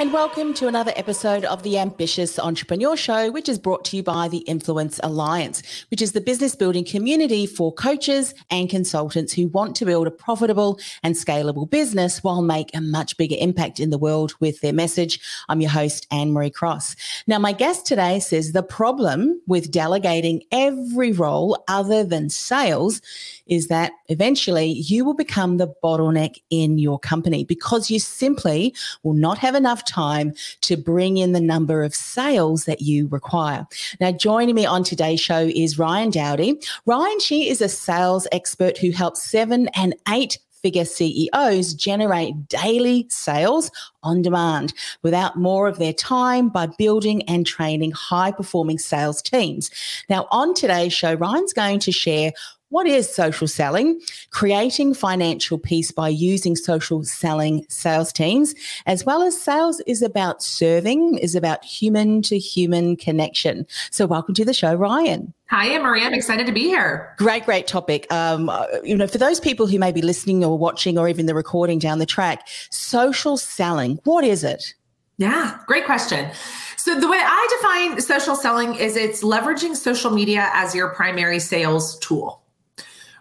And welcome to another episode of the Ambitious Entrepreneur Show, which is brought to you by the Influence Alliance, which is the business building community for coaches and consultants who want to build a profitable and scalable business while make a much bigger impact in the world with their message. I'm your host, Anne Marie Cross. Now, my guest today says the problem with delegating every role other than sales is that eventually you will become the bottleneck in your company because you simply will not have enough time to bring in the number of sales that you require. Now, joining me on today's show is Ryan Dowdy. Ryan, she is a sales expert who helps seven and eight figure CEOs generate daily sales on demand without more of their time by building and training high performing sales teams. Now, on today's show, Ryan's going to share what is social selling? Creating financial peace by using social selling sales teams, as well as sales is about serving, is about human to human connection. So, welcome to the show, Ryan. Hi, Anne Marie. I'm excited to be here. Great, great topic. Um, you know, for those people who may be listening or watching or even the recording down the track, social selling, what is it? Yeah, great question. So, the way I define social selling is it's leveraging social media as your primary sales tool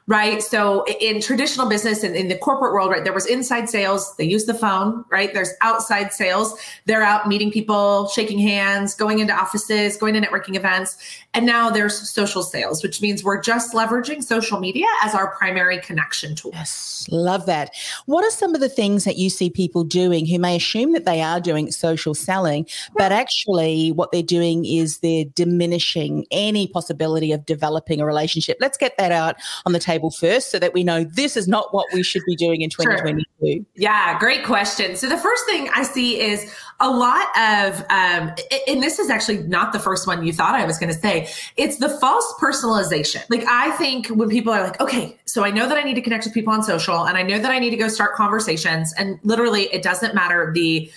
right? So in traditional business and in the corporate world, right, there was inside sales. They use the phone, right? There's outside sales. They're out meeting people, shaking hands, going into offices, going to networking events. And now there's social sales, which means we're just leveraging social media as our primary connection tool. Yes, love that. What are some of the things that you see people doing who may assume that they are doing social selling, but actually what they're doing is they're diminishing any possibility of developing a relationship? Let's get that out on the table table first so that we know this is not what we should be doing in 2022? Sure. Yeah, great question. So the first thing I see is a lot of, um, and this is actually not the first one you thought I was going to say, it's the false personalization. Like I think when people are like, okay, so I know that I need to connect with people on social and I know that I need to go start conversations and literally it doesn't matter the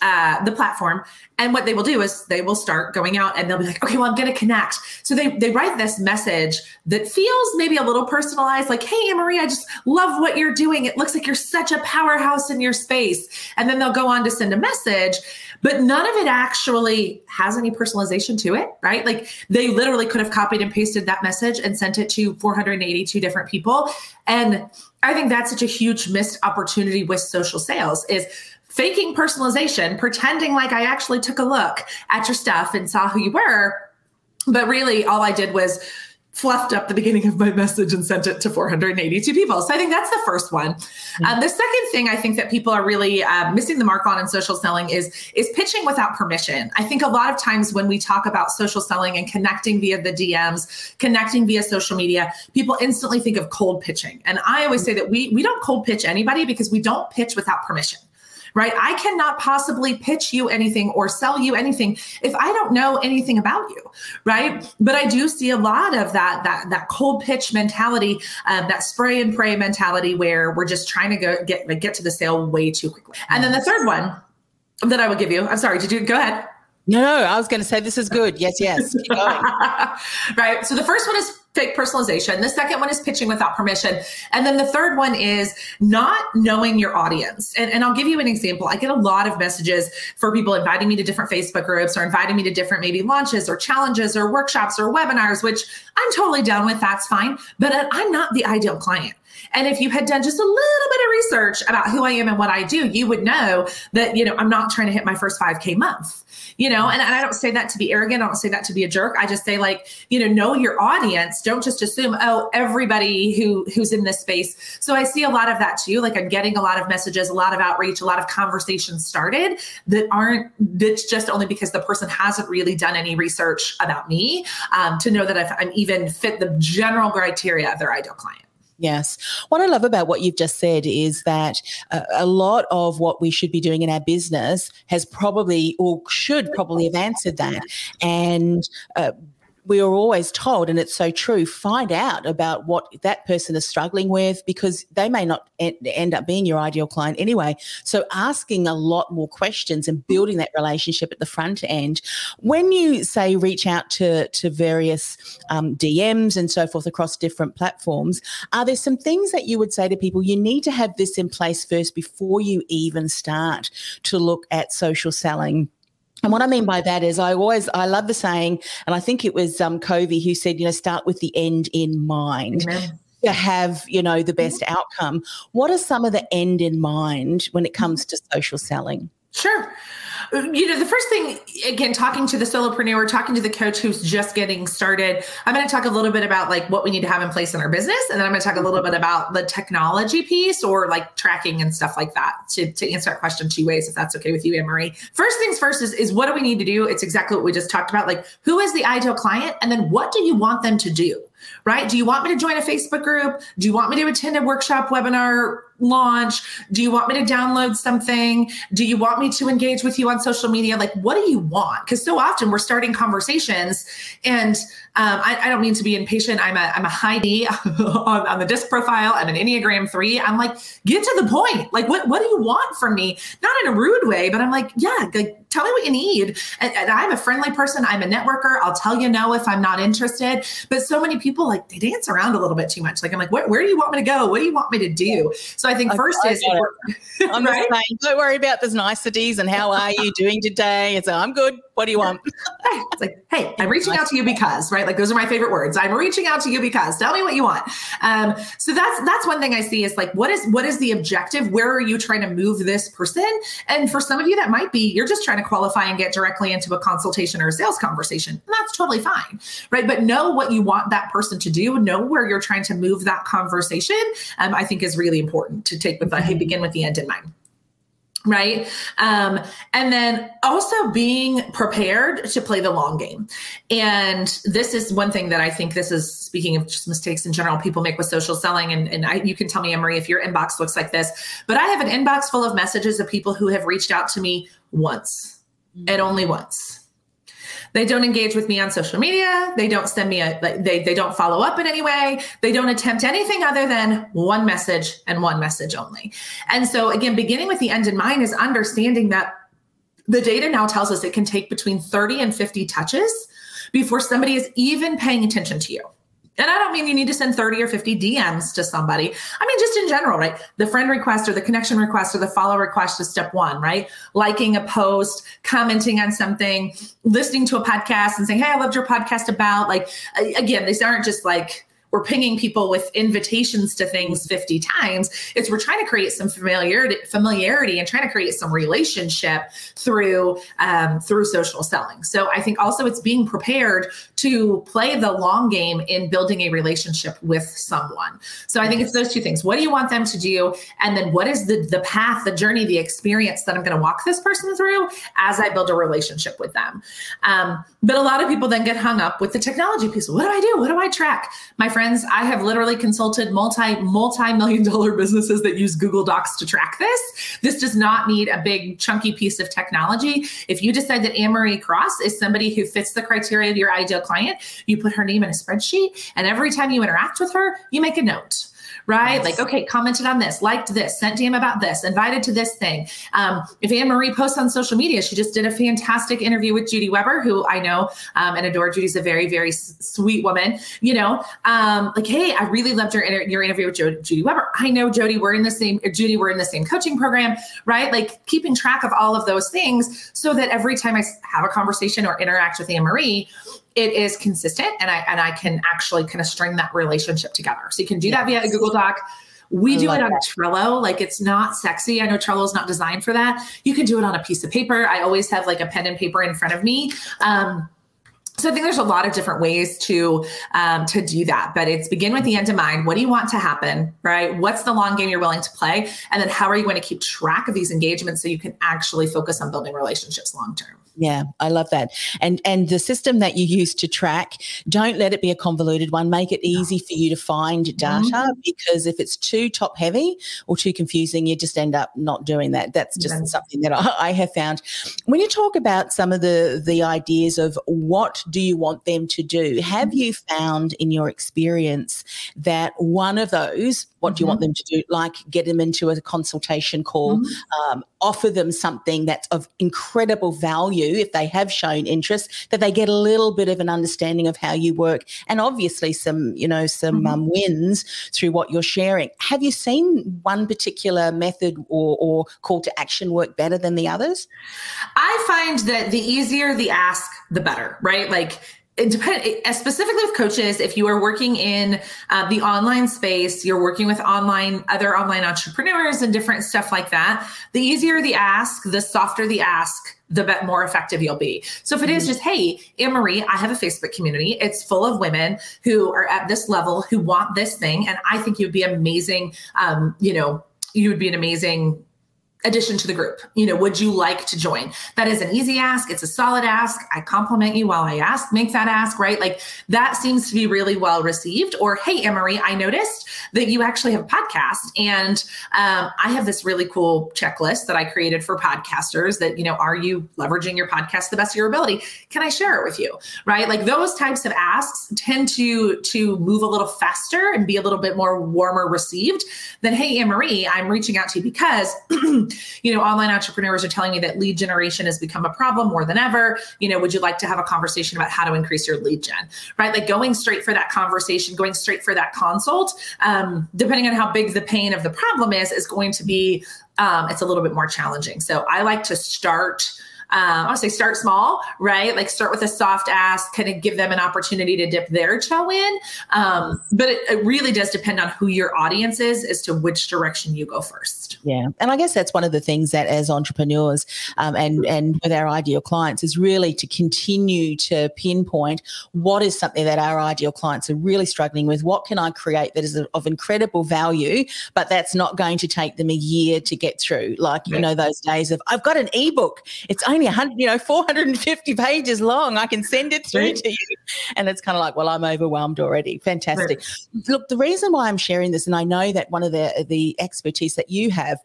uh, the platform. And what they will do is they will start going out and they'll be like, okay, well, I'm going to connect. So they, they write this message that feels maybe a little personalized, like, hey, Marie, I just love what you're doing. It looks like you're such a powerhouse in your space. And then they'll go on to send a message, but none of it actually has any personalization to it, right? Like they literally could have copied and pasted that message and sent it to 482 different people. And I think that's such a huge missed opportunity with social sales is faking personalization, pretending like I actually took a look at your stuff and saw who you were. But really, all I did was fluffed up the beginning of my message and sent it to 482 people. So I think that's the first one. Mm-hmm. Um, the second thing I think that people are really uh, missing the mark on in social selling is is pitching without permission. I think a lot of times when we talk about social selling and connecting via the DMs, connecting via social media, people instantly think of cold pitching. And I always say that we we don't cold pitch anybody because we don't pitch without permission right? I cannot possibly pitch you anything or sell you anything if I don't know anything about you, right? But I do see a lot of that that that cold pitch mentality, um, that spray and pray mentality, where we're just trying to go get like, get to the sale way too quickly. And then the third one that I will give you, I'm sorry, did you go ahead? No, no, I was going to say this is good. Yes, yes. right. So the first one is fake personalization. The second one is pitching without permission. And then the third one is not knowing your audience. And, and I'll give you an example. I get a lot of messages for people inviting me to different Facebook groups or inviting me to different maybe launches or challenges or workshops or webinars, which I'm totally down with. That's fine. But I'm not the ideal client. And if you had done just a little bit of research about who I am and what I do, you would know that, you know, I'm not trying to hit my first 5K month you know? And, and i don't say that to be arrogant. I don't say that to be a jerk. I just say like you know know your audience. Don't just assume oh everybody who who's in this space. So i see a lot of that too. Like i'm getting a lot of messages a lot of outreach a lot of conversations started that aren't that's just only because the person hasn't really done any research about me um, to know that if i'm even fit the general criteria of their ideal client Yes. What I love about what you've just said is that uh, a lot of what we should be doing in our business has probably or should probably have answered that. And uh, we are always told, and it's so true, find out about what that person is struggling with because they may not end up being your ideal client anyway. So asking a lot more questions and building that relationship at the front end. When you say reach out to, to various um, DMs and so forth across different platforms, are there some things that you would say to people, you need to have this in place first before you even start to look at social selling? And what I mean by that is I always I love the saying, and I think it was um Covey who said, you know, start with the end in mind. Amen. To have, you know, the best mm-hmm. outcome. What are some of the end in mind when it comes to social selling? Sure you know, the first thing, again, talking to the solopreneur, talking to the coach who's just getting started, I'm going to talk a little bit about like what we need to have in place in our business. And then I'm going to talk a little bit about the technology piece or like tracking and stuff like that to, to answer that question two ways, if that's okay with you, Anne Marie. First things first is, is what do we need to do? It's exactly what we just talked about. Like, who is the ideal client? And then what do you want them to do? Right? Do you want me to join a Facebook group? Do you want me to attend a workshop, webinar, launch? Do you want me to download something? Do you want me to engage with you on social media? Like, what do you want? Because so often we're starting conversations and um, I, I, don't mean to be impatient. I'm a I'm a high D on, on the disc profile. I'm an Enneagram three. I'm like, get to the point. Like, what what do you want from me? Not in a rude way, but I'm like, yeah, like, tell me what you need. And, and, I'm a friendly person. I'm a networker. I'll tell you no if I'm not interested. But so many people like they dance around a little bit too much. Like, I'm like, where, where do you want me to go? What do you want me to do? So I think first I, is I'm right? saying, don't worry about the niceties and how are you doing today? And so I'm good. What do you want? it's like, hey, I'm reaching out to you because, right? Like those are my favorite words. I'm reaching out to you because. Tell me what you want. Um, so that's that's one thing I see is like, what is what is the objective? Where are you trying to move this person? And for some of you, that might be you're just trying to qualify and get directly into a consultation or a sales conversation. And that's totally fine, right? But know what you want that person to do. Know where you're trying to move that conversation. Um, I think is really important to take with the hey, begin with the end in mind right? Um, and then also being prepared to play the long game. And this is one thing that i think this is speaking of just mistakes in general people make with social selling. And, and I, you can tell me Anne Marie, if your inbox looks like this but i have an inbox full of messages of people who have reached out to me once mm-hmm. and only once they don't engage with me on social media. They don't send me a they they don't follow up in any way. They don't attempt anything other than one message and one message only. And so again, beginning with the end in mind is understanding that the data now tells us it can take between 30 and 50 touches before somebody is even paying attention to you. And I don't mean you need to send 30 or 50 DMs to somebody. I mean, just in general, right? The friend request or the connection request or the follow request is step one, right? Liking a post, commenting on something, listening to a podcast and saying, Hey, I loved your podcast about like, again, these aren't just like, we're pinging people with invitations to things 50 times it's we're trying to create some familiarity familiarity and trying to create some relationship through um, through social selling. So i think also it's being prepared to play the long game in building a relationship with someone. So i think it's those two things. What do you want them to do? And then what is the the path the journey the experience that i'm going to walk this person through as i build a relationship with them? Um, but a lot of people then get hung up with the technology piece. What do i do? What do i track? My friends, I have literally consulted multi multi million dollar businesses that use Google Docs to track this. This does not need a big chunky piece of technology. If you decide that Anne Marie Cross is somebody who fits the criteria of your ideal client, you put her name in a spreadsheet, and every time you interact with her, you make a note right? Yes. Like, okay, commented on this, liked this, sent DM about this, invited to this thing. Um, if Anne Marie posts on social media, she just did a fantastic interview with Judy Weber, who I know um, and adore. Judy's a very, very s- sweet woman. You know, um, like, hey, I really loved your inter- your interview with jo- Judy Weber. I know Jody, we're in the same Judy, we're in the same coaching program, right? Like keeping track of all of those things so that every time I have a conversation or interact with Anne Marie, it is consistent and I and I can actually kind of string that relationship together. So you can do that via a Google Doc. We I do it on that. Trello. Like it's not sexy. I know Trello is not designed for that. You can do it on a piece of paper. I always have like a pen and paper in front of me. Um, so I think there's a lot of different ways to um, to do that, but it's begin with the end in mind. What do you want to happen, right? What's the long game you're willing to play, and then how are you going to keep track of these engagements so you can actually focus on building relationships long term? Yeah, I love that. And and the system that you use to track, don't let it be a convoluted one. Make it easy for you to find data mm-hmm. because if it's too top heavy or too confusing, you just end up not doing that. That's just yeah. something that I, I have found. When you talk about some of the the ideas of what do you want them to do, have you found in your experience that one of those, what mm-hmm. do you want mm-hmm. them to do, like get them into a consultation call, mm-hmm. um, offer them something that's of incredible value if they have shown interest, that they get a little bit of an understanding of how you work and obviously some, you know, some mm-hmm. um, wins through what you're sharing. Have you seen one particular method or, or call to action work better than the others? I find that the easier the ask, the better, right? Like it depends specifically with coaches if you are working in uh, the online space you're working with online other online entrepreneurs and different stuff like that the easier the ask the softer the ask the bit more effective you'll be. So if it is mm-hmm. just, hey, Anne Marie, I have a Facebook community. It's full of women who are at this level who want this thing, and I think you'd be amazing. Um, you know, you would be an amazing addition to the group. You know, would you like to join? That is an easy ask. It's a solid ask. I compliment you while I ask, make that ask, right? Like that seems to be really well received. Or, hey, Anne Marie, I noticed that you actually have a podcast and um, I have this really cool checklist that I created for podcasters that, you know, are you leveraging your podcast to the best of your ability? Can I share it with you? Right? Like those types of asks tend to, to move a little faster and be a little bit more warmer received than, hey, Anne Marie, I'm reaching out to you because you know, online entrepreneurs are telling me that lead generation has become a problem more than ever. You know, would you like to have a conversation about how to increase your lead gen? Right? Like going straight for that conversation, going straight for that consult, um, depending on how big the pain of the problem is, is going to be um, it's a little bit more challenging. So I like to start um, I want to say start small, right? Like start with a soft ask, kind of give them an opportunity to dip their toe in. Um, but it, it really does depend on who your audience is as to which direction you go first. Yeah, and I guess that's one of the things that as entrepreneurs um, and and with our ideal clients is really to continue to pinpoint what is something that our ideal clients are really struggling with. What can I create that is of incredible value, but that's not going to take them a year to get through? Like you know those days of I've got an ebook. It's only only 100, you know, 450 pages long. I can send it through to you. And it's kind of like, well, I'm overwhelmed already. Fantastic. Right. Look, the reason why I'm sharing this, and I know that one of the, the expertise that you have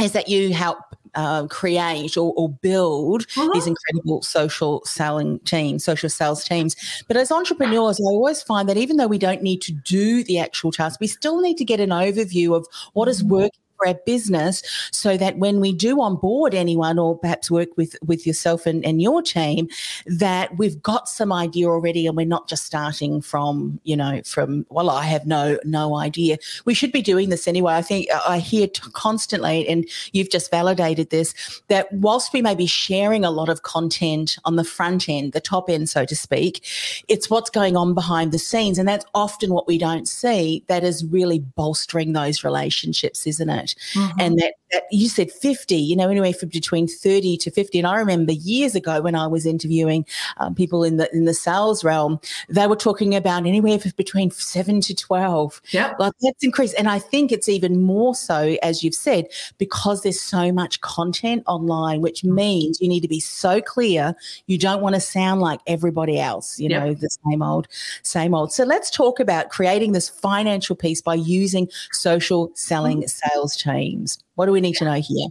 is that you help uh, create or, or build uh-huh. these incredible social selling teams, social sales teams. But as entrepreneurs, I always find that even though we don't need to do the actual task, we still need to get an overview of what is mm-hmm. working our business so that when we do onboard anyone or perhaps work with with yourself and, and your team that we've got some idea already and we're not just starting from you know from well i have no no idea. We should be doing this anyway. I think i hear constantly and you've just validated this that whilst we may be sharing a lot of content on the front end the top end so to speak it's what's going on behind the scenes. And that's often what we don't see. That is really bolstering those relationships isn't it Mm-hmm. And that, that, you said 50, you know, anywhere from between 30 to 50. And I remember years ago when I was interviewing um, people in the in the sales realm, they were talking about anywhere from between seven to 12. Yeah. Like that's increased. And I think it's even more so, as you've said, because there's so much content online, which mm. means you need to be so clear. You don't want to sound like everybody else, you yep. know, the same old, same old. So let's talk about creating this financial peace by using social selling mm-hmm. sales teams? What do we need to know here?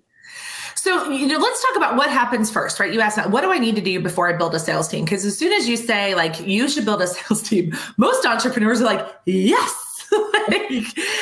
So, you know, let's talk about what happens first, right? You asked, what do I need to do before I build a sales team? Because as soon as you say, like, you should build a sales team, most entrepreneurs are like, yes. like,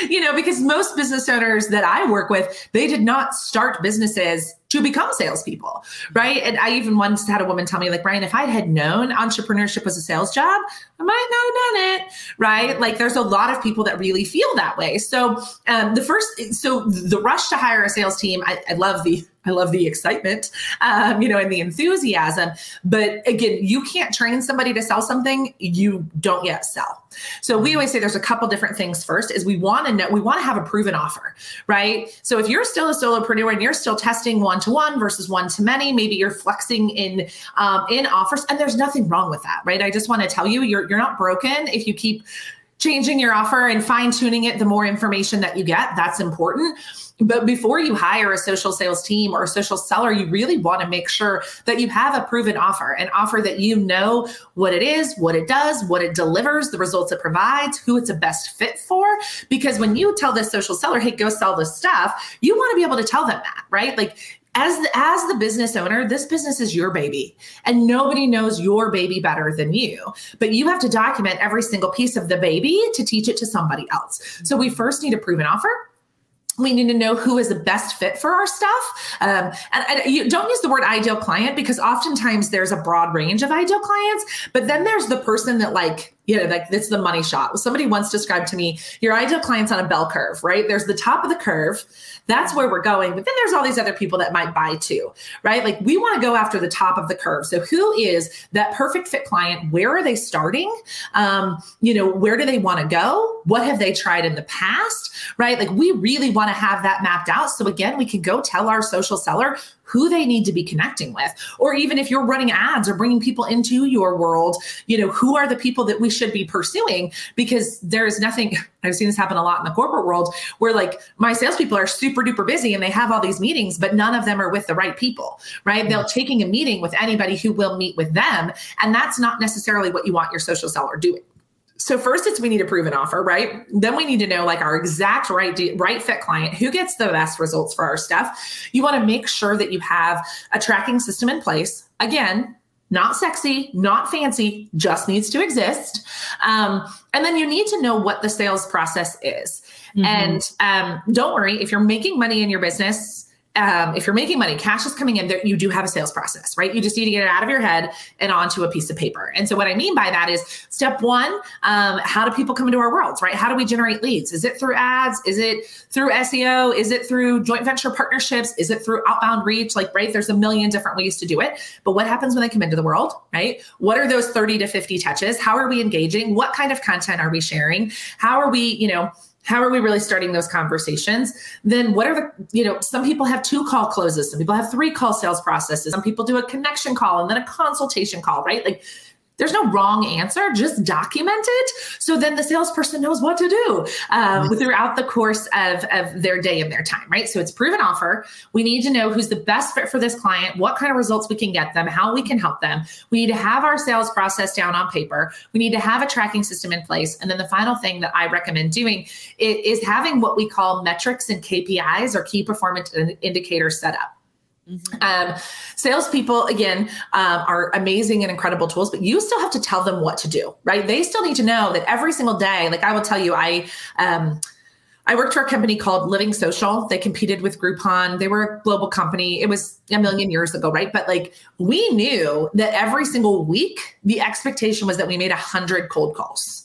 you know, because most business owners that I work with, they did not start businesses to become salespeople, right? And I even once had a woman tell me, like, Ryan, if I had known entrepreneurship was a sales job, I might not have done it, right? Like, there's a lot of people that really feel that way. So, um, the first, so the rush to hire a sales team, I, I love the I love the excitement, um, you know, and the enthusiasm. But again, you can't train somebody to sell something you don't yet sell. So we always say there's a couple different things. First is we want to know we want to have a proven offer, right? So if you're still a solopreneur and you're still testing one to one versus one to many, maybe you're flexing in um, in offers, and there's nothing wrong with that, right? I just want to tell you, you're you're not broken if you keep changing your offer and fine tuning it. The more information that you get, that's important. But before you hire a social sales team or a social seller, you really want to make sure that you have a proven offer, an offer that you know what it is, what it does, what it delivers, the results it provides, who it's a best fit for. Because when you tell this social seller, hey, go sell this stuff, you want to be able to tell them that, right? Like as the, as the business owner this business is your baby and nobody knows your baby better than you but you have to document every single piece of the baby to teach it to somebody else so we first need a proven offer we need to know who is the best fit for our stuff. Um, and, and, you don't use the word ideal client because oftentimes there's a broad range of ideal clients, but then there's the person that like you know, like it's the money shot. Somebody once described to me your ideal client's on a bell curve, right? There's the top of the curve. That's where we're going. But then there's all these other people that might buy too, right? Like we want to go after the top of the curve. So who is that perfect fit client? Where are they starting? Um, you know, where do they want to go? What have they tried in the past, right? Like we really want to have that mapped out. So again, we can go tell our social seller who they need to be connecting with or even if you're running ads or bringing people into your world you know who are the people that we should be pursuing because there's nothing i've seen this happen a lot in the corporate world where like my salespeople are super duper busy and they have all these meetings but none of them are with the right people right they're mm-hmm. taking a meeting with anybody who will meet with them and that's not necessarily what you want your social seller doing so first it's we need to prove an offer, right? Then we need to know like our exact right right fit client, who gets the best results for our stuff. You want to make sure that you have a tracking system in place. Again, not sexy, not fancy, just needs to exist. Um, and then you need to know what the sales process is. Mm-hmm. And um, don't worry, if you're making money in your business, um, if you're making money, cash is coming in there, you do have a sales process, right? You just need to get it out of your head and onto a piece of paper. And so, what I mean by that is step one, um, how do people come into our worlds, right? How do we generate leads? Is it through ads? Is it through SEO? Is it through joint venture partnerships? Is it through outbound reach? Like, right, there's a million different ways to do it. But what happens when they come into the world, right? What are those 30 to 50 touches? How are we engaging? What kind of content are we sharing? How are we, you know, how are we really starting those conversations? Then what are the you know some people have two call closes some people have three call sales processes some people do a connection call and then a consultation call right? Like there's no wrong answer, just document it. So then the salesperson knows what to do um, throughout the course of, of their day and their time, right? So it's proven offer. We need to know who's the best fit for this client, what kind of results we can get them, how we can help them. We need to have our sales process down on paper. We need to have a tracking system in place. And then the final thing that I recommend doing is having what we call metrics and KPIs or key performance indicators set up. Mm-hmm. Um, salespeople, again, um, are amazing and incredible tools, but you still have to tell them what to do, right? They still need to know that every single day, like I will tell you, I, um, I worked for a company called Living Social. They competed with Groupon. They were a global company. It was a million years ago, right? But like we knew that every single week, the expectation was that we made a hundred cold calls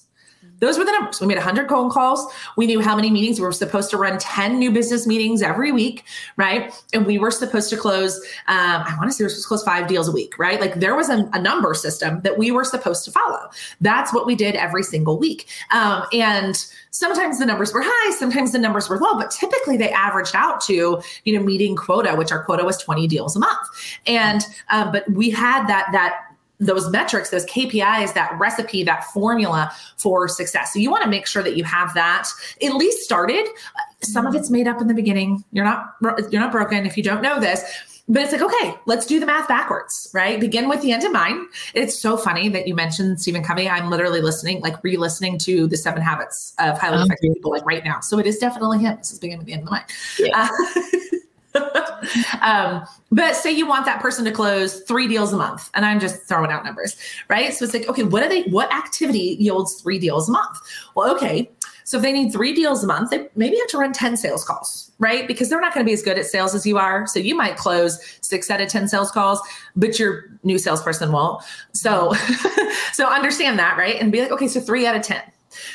those were the numbers. We made 100 phone calls. We knew how many meetings. We were supposed to run 10 new business meetings every week, right? And we were supposed to close, um, I want to say we were supposed to close five deals a week, right? Like there was a, a, number system that we were supposed to follow. That's what we did every single week. Um, and sometimes the numbers were high, sometimes the numbers were low, but typically they averaged out to, you know, meeting quota, which our quota was 20 deals a month. And, um, but we had that, that, those metrics, those KPIs, that recipe, that formula for success. So you want to make sure that you have that at least started. Some of it's made up in the beginning. You're not you're not broken if you don't know this. But it's like, okay, let's do the math backwards, right? Begin with the end in mind. It's so funny that you mentioned Stephen Covey. I'm literally listening, like re-listening to the Seven Habits of Highly Effective People, like right now. So it is definitely him. This is beginning with the end of the mind. Yeah. Uh, um, but say you want that person to close three deals a month, and I'm just throwing out numbers, right? So it's like, okay, what are they? What activity yields three deals a month? Well, okay, So if they need three deals a month, they maybe have to run 10 sales calls, right? Because they're not going to be as good at sales as you are. So you might close six out of 10 sales calls, but your new salesperson won't. So, so understand that, right? And be like, okay, so three out of 10.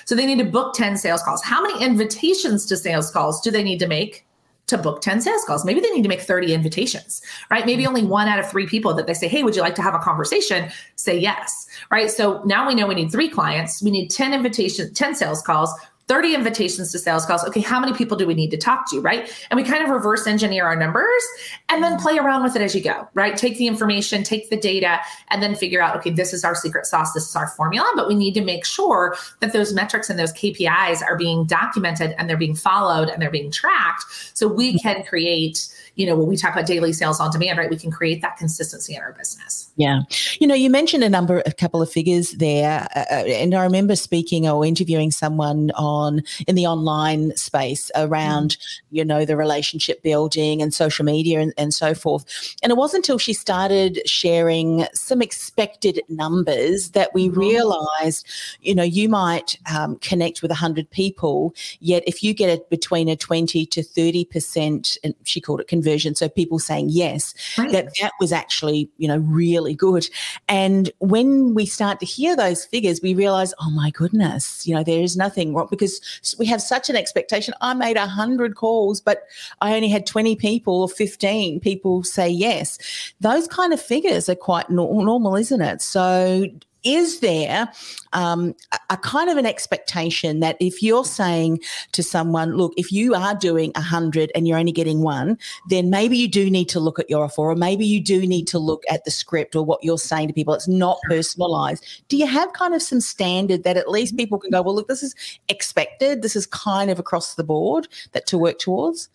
So they need to book 10 sales calls. How many invitations to sales calls do they need to make? To book 10 sales calls. Maybe they need to make 30 invitations, right? Maybe only one out of three people that they say, Hey, would you like to have a conversation? Say yes, right? So now we know we need three clients. We need 10 invitations, 10 sales calls. 30 invitations to sales calls. Okay, how many people do we need to talk to, right? And we kind of reverse engineer our numbers and then play around with it as you go, right? Take the information, take the data, and then figure out, okay, this is our secret sauce, this is our formula, but we need to make sure that those metrics and those KPIs are being documented and they're being followed and they're being tracked so we mm-hmm. can create you know, when we talk about daily sales on demand, right, we can create that consistency in our business. Yeah. You know, you mentioned a number, a couple of figures there. Uh, uh, and I remember speaking or interviewing someone on in the online space around, mm-hmm. you know, the relationship building and social media and, and so forth. And it wasn't until she started sharing some expected numbers that we mm-hmm. realized, you know, you might um, connect with 100 people, yet if you get it between a 20 to 30%, and she called it conversion. So people saying yes, right. that that was actually, you know, really good. And when we start to hear those figures, we realize, oh my goodness, you know, there is nothing wrong because we have such an expectation. I made a hundred calls, but I only had 20 people or 15 people say yes. Those kind of figures are quite normal, isn't it? So is there um, a, a, kind of an expectation that if you're saying to someone, look, if you are doing a hundred and you're only getting one, then maybe you do need to look at your offer, or maybe you do need to look at the script or what you're saying to people. It's not personalized. Do you have kind of some standard that at least people can go, well, look, this is expected. This is kind of across the board that to work towards.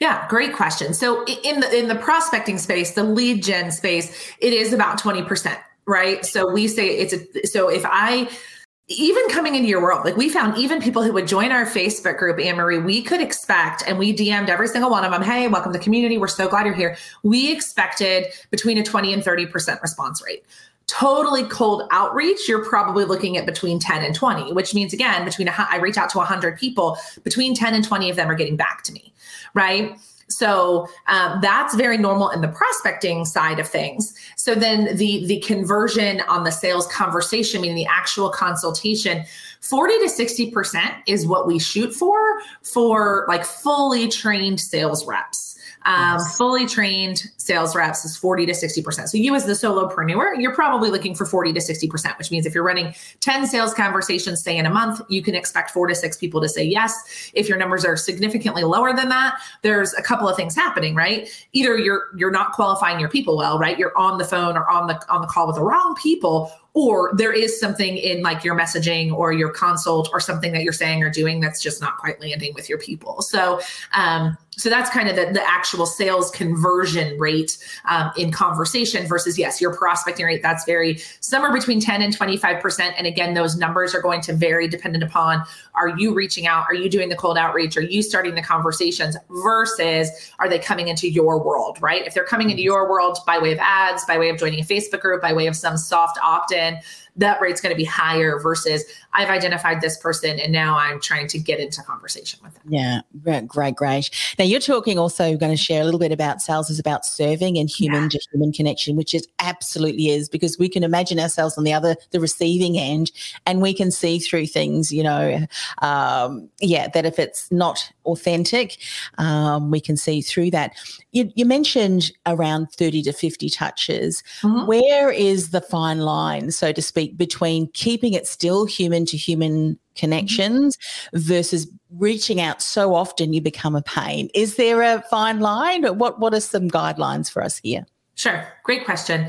Yeah, great question. So in the in the prospecting space, the lead gen space, it is about 20% right? So we say it's a, so if I, even coming into your world, like we found even people who would join our Facebook group, Anne Marie, we could expect, and we DM'd every single one of them, hey, welcome to the community. We're so glad you're here. We expected between a 20 and 30% response rate. Totally cold outreach, you're probably looking at between 10 and 20, which means again, between a, I reach out to 100 people, between 10 and 20 of them are getting back to me, right? So um, that's very normal in the prospecting side of things. So then the the conversion on the sales conversation, meaning the actual consultation, 40 to 60% is what we shoot for for like fully trained sales reps. Um, yes. Fully trained sales reps is 40 to 60%. So you as the solopreneur, you're probably looking for 40 to 60%, which means if you're running 10 sales conversations, say in a month, you can expect four to six people to say yes. If your numbers are significantly lower than that, there's a couple of things happening, right? Either you're you're not qualifying your people well, right? You're on the phone or on the on the call with the wrong people, or there is something in like your messaging or your consult or something that you're saying or doing that's just not quite landing with your people. So um so that's kind of the, the actual sales conversion rate um, in conversation versus yes your prospecting rate that's very somewhere between 10 and 25% and again those numbers are going to vary dependent upon are you reaching out are you doing the cold outreach are you starting the conversations versus are they coming into your world right if they're coming into mm-hmm. your world by way of ads by way of joining a facebook group by way of some soft opt-in that rate's going to be higher versus I've identified this person and now I'm trying to get into conversation with them. Yeah, great, great. Now you're talking also going to share a little bit about sales is about serving and human yeah. to human connection, which it absolutely is because we can imagine ourselves on the other, the receiving end, and we can see through things, you know, um, yeah, that if it's not authentic, um, we can see through that. You, you, mentioned around 30 to 50 touches. Mm-hmm. Where is the fine line, so to speak? between keeping it still human to human connections mm-hmm. versus reaching out so often you become a pain. Is there a fine line? What what are some guidelines for us here? Sure. Great question.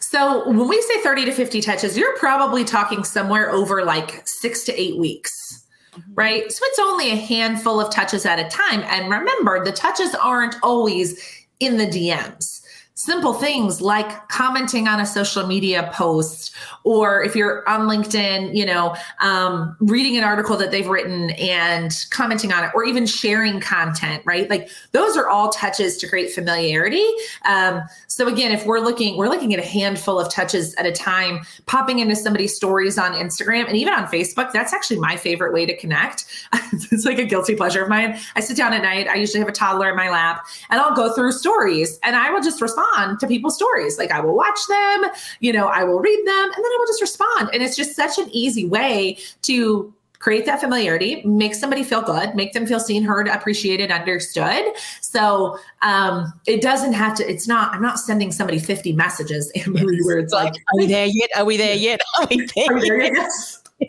So when we say 30 to 50 touches, you're probably talking somewhere over like six to eight weeks. Mm-hmm. right? So it's only a handful of touches at a time. And remember, the touches aren't always in the DMs simple things like commenting on a social media post or if you're on linkedin you know um, reading an article that they've written and commenting on it or even sharing content right? Like those are all touches to create familiarity. Um, so again if we're looking we're looking at a handful of touches at a time popping into somebody's stories on instagram and even on facebook that's actually my favorite way to connect. It's like a guilty pleasure of mine. I sit down at night i usually have a toddler in my lap and i'll go through stories and i will just respond respond to people's stories. Like I will watch them, you know, I will read them, and then I will just respond. And it's just such an easy way to create that familiarity, make somebody feel good, make them feel seen, heard, appreciated, understood. So um, it doesn't have to, it's not, I'm not sending somebody 50 messages, where it's like, Are we there yet? Are we there yet? Are we there, Are we there yet?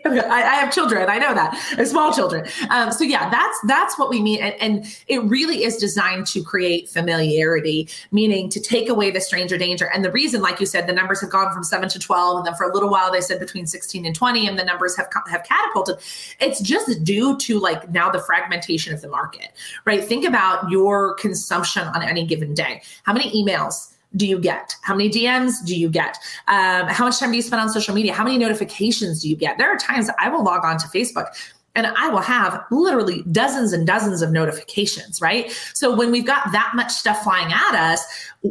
I, I, have children. I know that small children. Um, so yeah, that's that's what we mean, and, and, it really is designed to create familiarity, meaning to take away the stranger danger. And the reason, like you said, the numbers have gone from seven to twelve, and then for a little while they said between sixteen and twenty, and the numbers have have catapulted. It's just due to like now the fragmentation of the market, right? Think about your consumption on any given day. How many emails? Do you get? How many DMs do you get? Um, how much time do you spend on social media? How many notifications do you get? There are times I will log on to Facebook and I will have literally dozens and dozens of notifications, right? So when we've got that much stuff flying at us,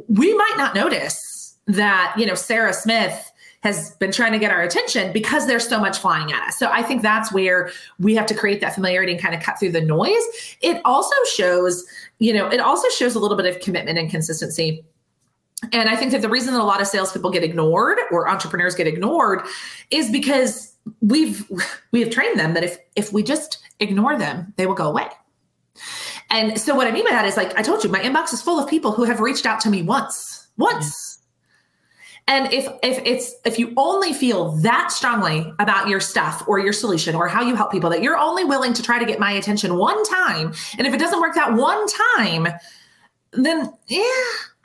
we might not notice that, you know, Sarah Smith has been trying to get our attention because there's so much flying at us. So I think that's where we have to create that familiarity and kind of cut through the noise. It also shows, you know, it also shows a little bit of commitment and consistency and I think that the reason that a lot of salespeople get ignored or entrepreneurs get ignored is because we've we have trained them that if if we just ignore them, they will go away. And so what I mean by that is like I told you, my inbox is full of people who have reached out to me once. Once. And if if it's if you only feel that strongly about your stuff or your solution or how you help people that you're only willing to try to get my attention one time, and if it doesn't work that one time, then yeah,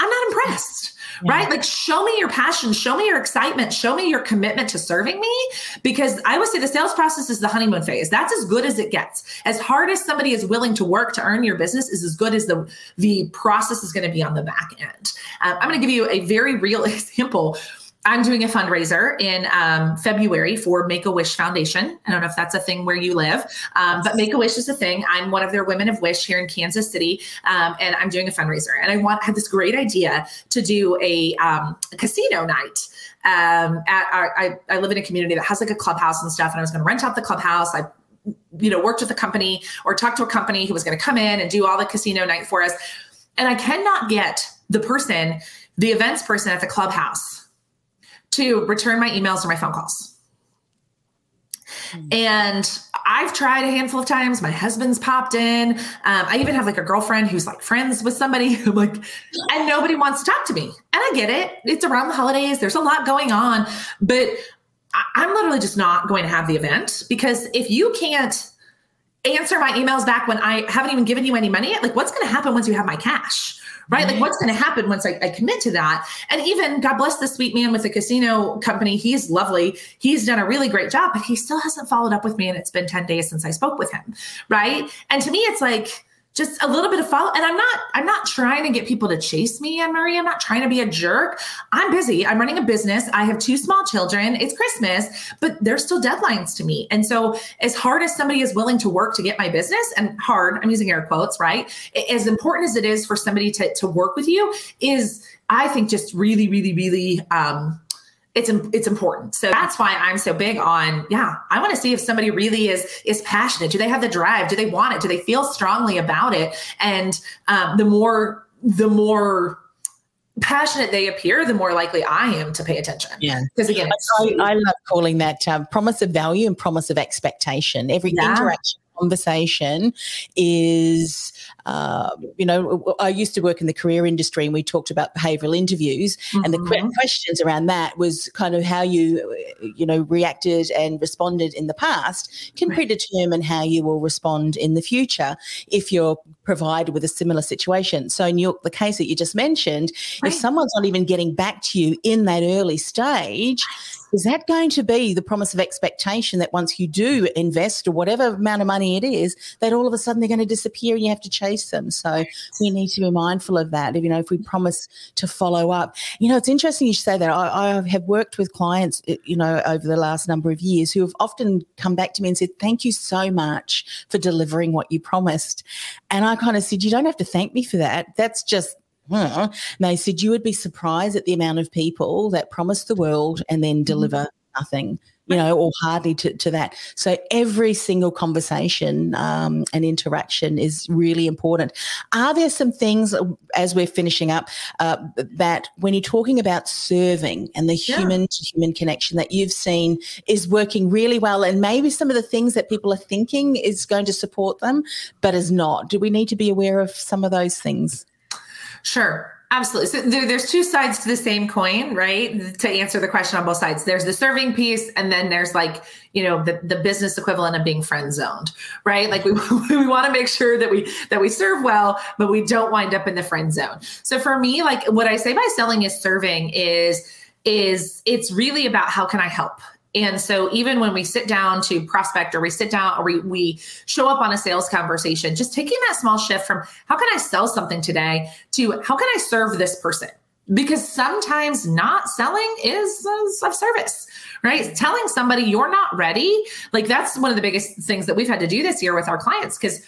I'm not impressed. Yeah. Right? Like, show me your passion, show me your excitement, show me your commitment to serving me. Because I would say the sales process is the honeymoon phase. That's as good as it gets. As hard as somebody is willing to work to earn your business is as good as the, the process is going to be on the back end. Um, I'm going to give you a very real example I'm doing a fundraiser in um, February for Make a Wish Foundation. I don't know if that's a thing where you live, um, but Make a Wish is a thing. I'm one of their Women of Wish here in Kansas City, um, and I'm doing a fundraiser. And I want had this great idea to do a, um, a casino night. Um, at our, I, I live in a community that has like a clubhouse and stuff, and I was going to rent out the clubhouse. I you know worked with a company or talked to a company who was going to come in and do all the casino night for us and i cannot get the person the events person at the clubhouse to return my emails or my phone calls. Mm-hmm. And I've tried a handful of times. My husband's popped in. Um, I even have like a girlfriend who's like friends with somebody. I'm like, and nobody wants to talk to me. And I get it. It's around the holidays. There's a lot going on, but I- I'm literally just not going to have the event because if you can't answer my emails back when I haven't even given you any money, like what's going to happen once you have my cash? Right? Like, what's going to happen once I, I, commit to that? And even God bless the sweet man with the casino company. He's lovely. He's done a really great job, but he still hasn't followed up with me. And it's been 10 days since I spoke with him, right? And to me, it's like, just a little bit of follow and i'm not i'm not trying to get people to chase me anne marie. I'm not trying to be a jerk. I'm busy. I'm running a business. I have two small children. It's christmas but there's still deadlines to meet. And so as hard as somebody is willing to work to get my business and hard i'm using air quotes right? As important as it is for somebody to, to work with you is i think just really really really um it's it's important. So that's why I'm so big on yeah, I want to see if somebody really is is passionate. Do they have the drive? Do they want it? Do they feel strongly about it? And um, the more the more passionate they appear, the more likely I am to pay attention. Yeah. Because again, I, I, love calling that um, promise of value and promise of expectation. Every yeah. interaction conversation is, uh, you know, I used to work in the career industry and we talked about behavioral interviews. Mm-hmm. And the mm-hmm. questions around that was kind of how you, you know, reacted and responded in the past can right. predetermine how you will respond in the future if you're provided with a similar situation. So, in your, the case that you just mentioned, right. if someone's not even getting back to you in that early stage, is that going to be the promise of expectation that once you do invest or whatever amount of money it is, that all of a sudden they're going to disappear and you have to chase them? So we need to be mindful of that. You know, if we promise to follow up, you know, it's interesting you say that. I, I have worked with clients, eh, you know, over the last number of years who have often come back to me and said, "Thank you so much for delivering what you promised," and I kind of said, "You don't have to thank me for that. That's just and they said you would be surprised at the amount of people that promise the world and then mm-hmm. deliver mm-hmm. nothing you know, or hardly to, to that. So every single conversation um, and interaction is really important. Are there some things uh, as we're finishing up uh, that when you're talking about serving and the human to human connection that you've seen is working really well, and maybe some of the things that people are thinking is going to support them, but is not? Do we need to be aware of some of those things? Sure. Absolutely. So there, there's two sides to the same coin, right? To answer the question on both sides, there's the serving piece, and then there's like you know the, the business equivalent of being friend zoned, right? Like we we want to make sure that we that we serve well, but we don't wind up in the friend zone. So for me, like what I say by selling is serving is is it's really about how can I help and so even when we sit down to prospect or we sit down or we, we show up on a sales conversation, just taking that small shift from how can I sell something today to how can I serve this person? Because sometimes not selling is of service, right? Telling somebody you're not ready, like that's one of the biggest things that we've had to do this year with our clients because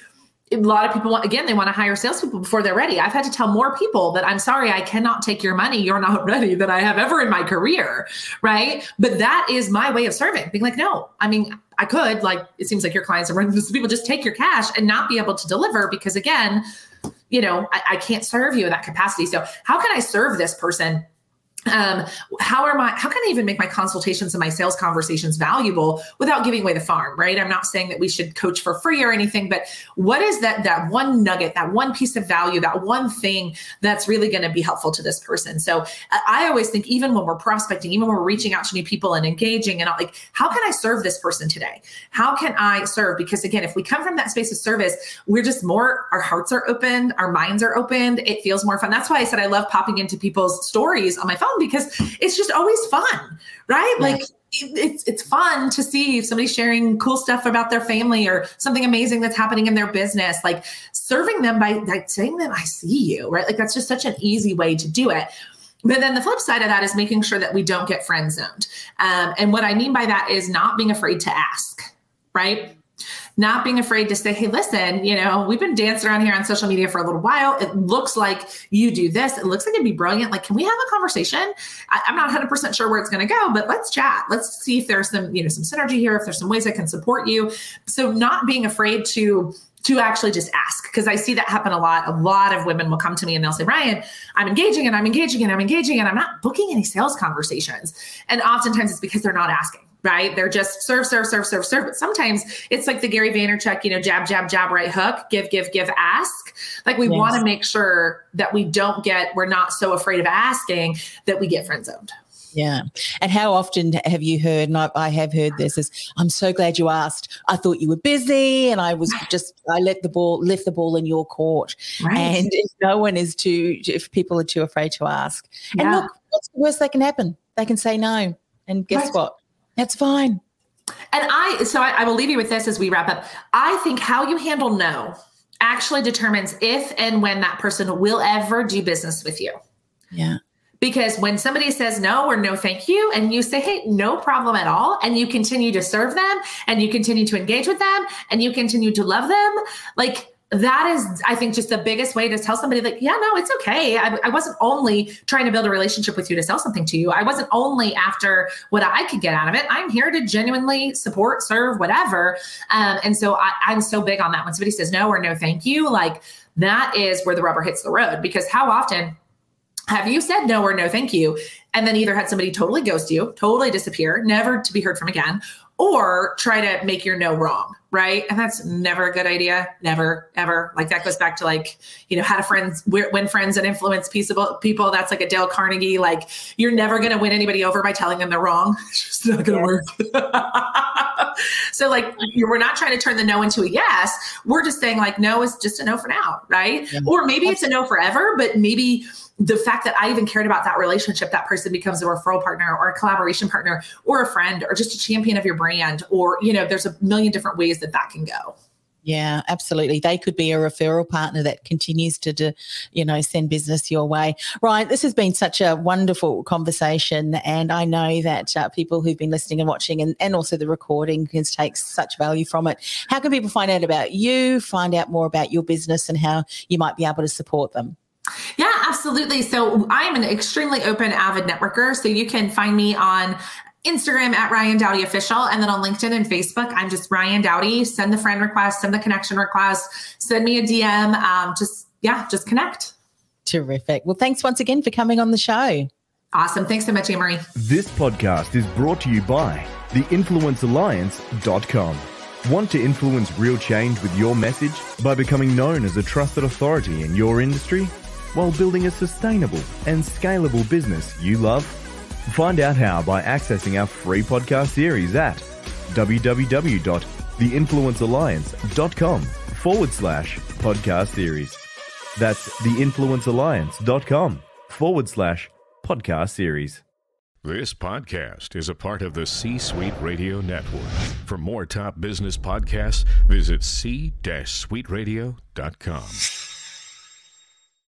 a lot of people want again they want to hire salespeople before they're ready. I've had to tell more people that i'm sorry i cannot take your money. You're not ready than i have ever in my career right? But that is my way of serving being like no i mean i could like it seems like your clients are running this people. Just take your cash and not be able to deliver because again you know I, I can't serve you in that capacity. So how can i serve this person um, how are my how can i even make my consultations and my sales conversations valuable without giving away the farm right? I'm not saying that we should coach for free or anything but what is that that one nugget that one piece of value that one thing that's really going to be helpful to this person? So i always think even when we're prospecting even when we're reaching out to new people and engaging and like how can i serve this person today? How can i serve? Because again if we come from that space of service we're just more our hearts are opened our minds are opened it feels more fun. That's why i said i love popping into people's stories on my phone because it's just always fun, right? Yeah. Like it's it's fun to see somebody sharing cool stuff about their family or something amazing that's happening in their business like serving them by like saying them i see you right like that's just such an easy way to do it but then the flip side of that is making sure that we don't get friend zoned um, and what i mean by that is not being afraid to ask right not being afraid to say, hey, listen, you know, we've been dancing around here on social media for a little while. It looks like you do this. It looks like it'd be brilliant. Like, can we have a conversation? I, am not 100% sure where it's going to go, but let's chat. Let's see if there's some, you know, some synergy here, if there's some ways I can support you. So, not being afraid to to actually just ask because I see that happen a lot. A lot of women will come to me and they'll say, Ryan, I'm engaging and I'm engaging and I'm engaging and I'm not booking any sales conversations. And oftentimes it's because they're not asking right? They're just serve, serve, serve, serve, serve. But sometimes it's like the Gary Vaynerchuk, you know, jab, jab, jab, right hook, give, give, give, ask. Like we yes. want to make sure that we don't get, we're not so afraid of asking that we get friend zoned. Yeah. And how often have you heard, and I, I, have heard this, is I'm so glad you asked. I thought you were busy and I was just, I let the ball, left the ball in your court. Right. And if no one is too, if people are too afraid to ask. Yeah. And look, what's the worst that can happen? They can say no. And guess right. what? That's fine. And I, so I, I will leave you with this as we wrap up. I think how you handle no actually determines if and when that person will ever do business with you. Yeah. Because when somebody says no or no, thank you, and you say, hey, no problem at all, and you continue to serve them and you continue to engage with them and you continue to love them, like that is i think just the biggest way to tell somebody like yeah no it's okay. I, I, wasn't only trying to build a relationship with you to sell something to you. I wasn't only after what i could get out of it. I'm here to genuinely support serve whatever. Um, and so I, i'm so big on that. When somebody says no or no thank you like that is where the rubber hits the road. Because how often have you said no or no thank you and then either had somebody totally ghost you totally disappear never to be heard from again or try to make your no wrong right and that's never a good idea never ever like that goes back to like you know how to friends win friends and influence peaceable people that's like a dale carnegie like you're never going to win anybody over by telling them they're wrong it's just not going to yes. work So like we're not trying to turn the no into a yes. We're just saying like no is just a no for now, right? Yeah. Or maybe it's a no forever, but maybe the fact that I even cared about that relationship, that person becomes a referral partner or a collaboration partner or a friend or just a champion of your brand. Or, you know, there's a million different ways that that can go. Yeah, absolutely. They could be a referral partner that continues to, do, you know, send business your way. Ryan, this has been such a wonderful conversation. And I know that uh, people who've been listening and watching and, and also the recording can take such value from it. How can people find out about you, find out more about your business and how you might be able to support them? Yeah, absolutely. So I'm an extremely open, avid networker. So you can find me on Instagram at Ryan Dowdy Official. And then on LinkedIn and Facebook, I'm just Ryan Dowdy. Send the friend request, send the connection request, send me a DM. Um, just, yeah, just connect. Terrific. Well, thanks once again for coming on the show. Awesome. Thanks so much, Anne-Marie. This podcast is brought to you by the theinfluencealliance.com. Want to influence real change with your message by becoming known as a trusted authority in your industry? While building a sustainable and scalable business you love? Find out how by accessing our free podcast series at www.theinfluencealliance.com forward slash podcast series. That's theinfluencealliance.com forward slash podcast series. This podcast is a part of the C Suite Radio Network. For more top business podcasts, visit c-suiteradio.com.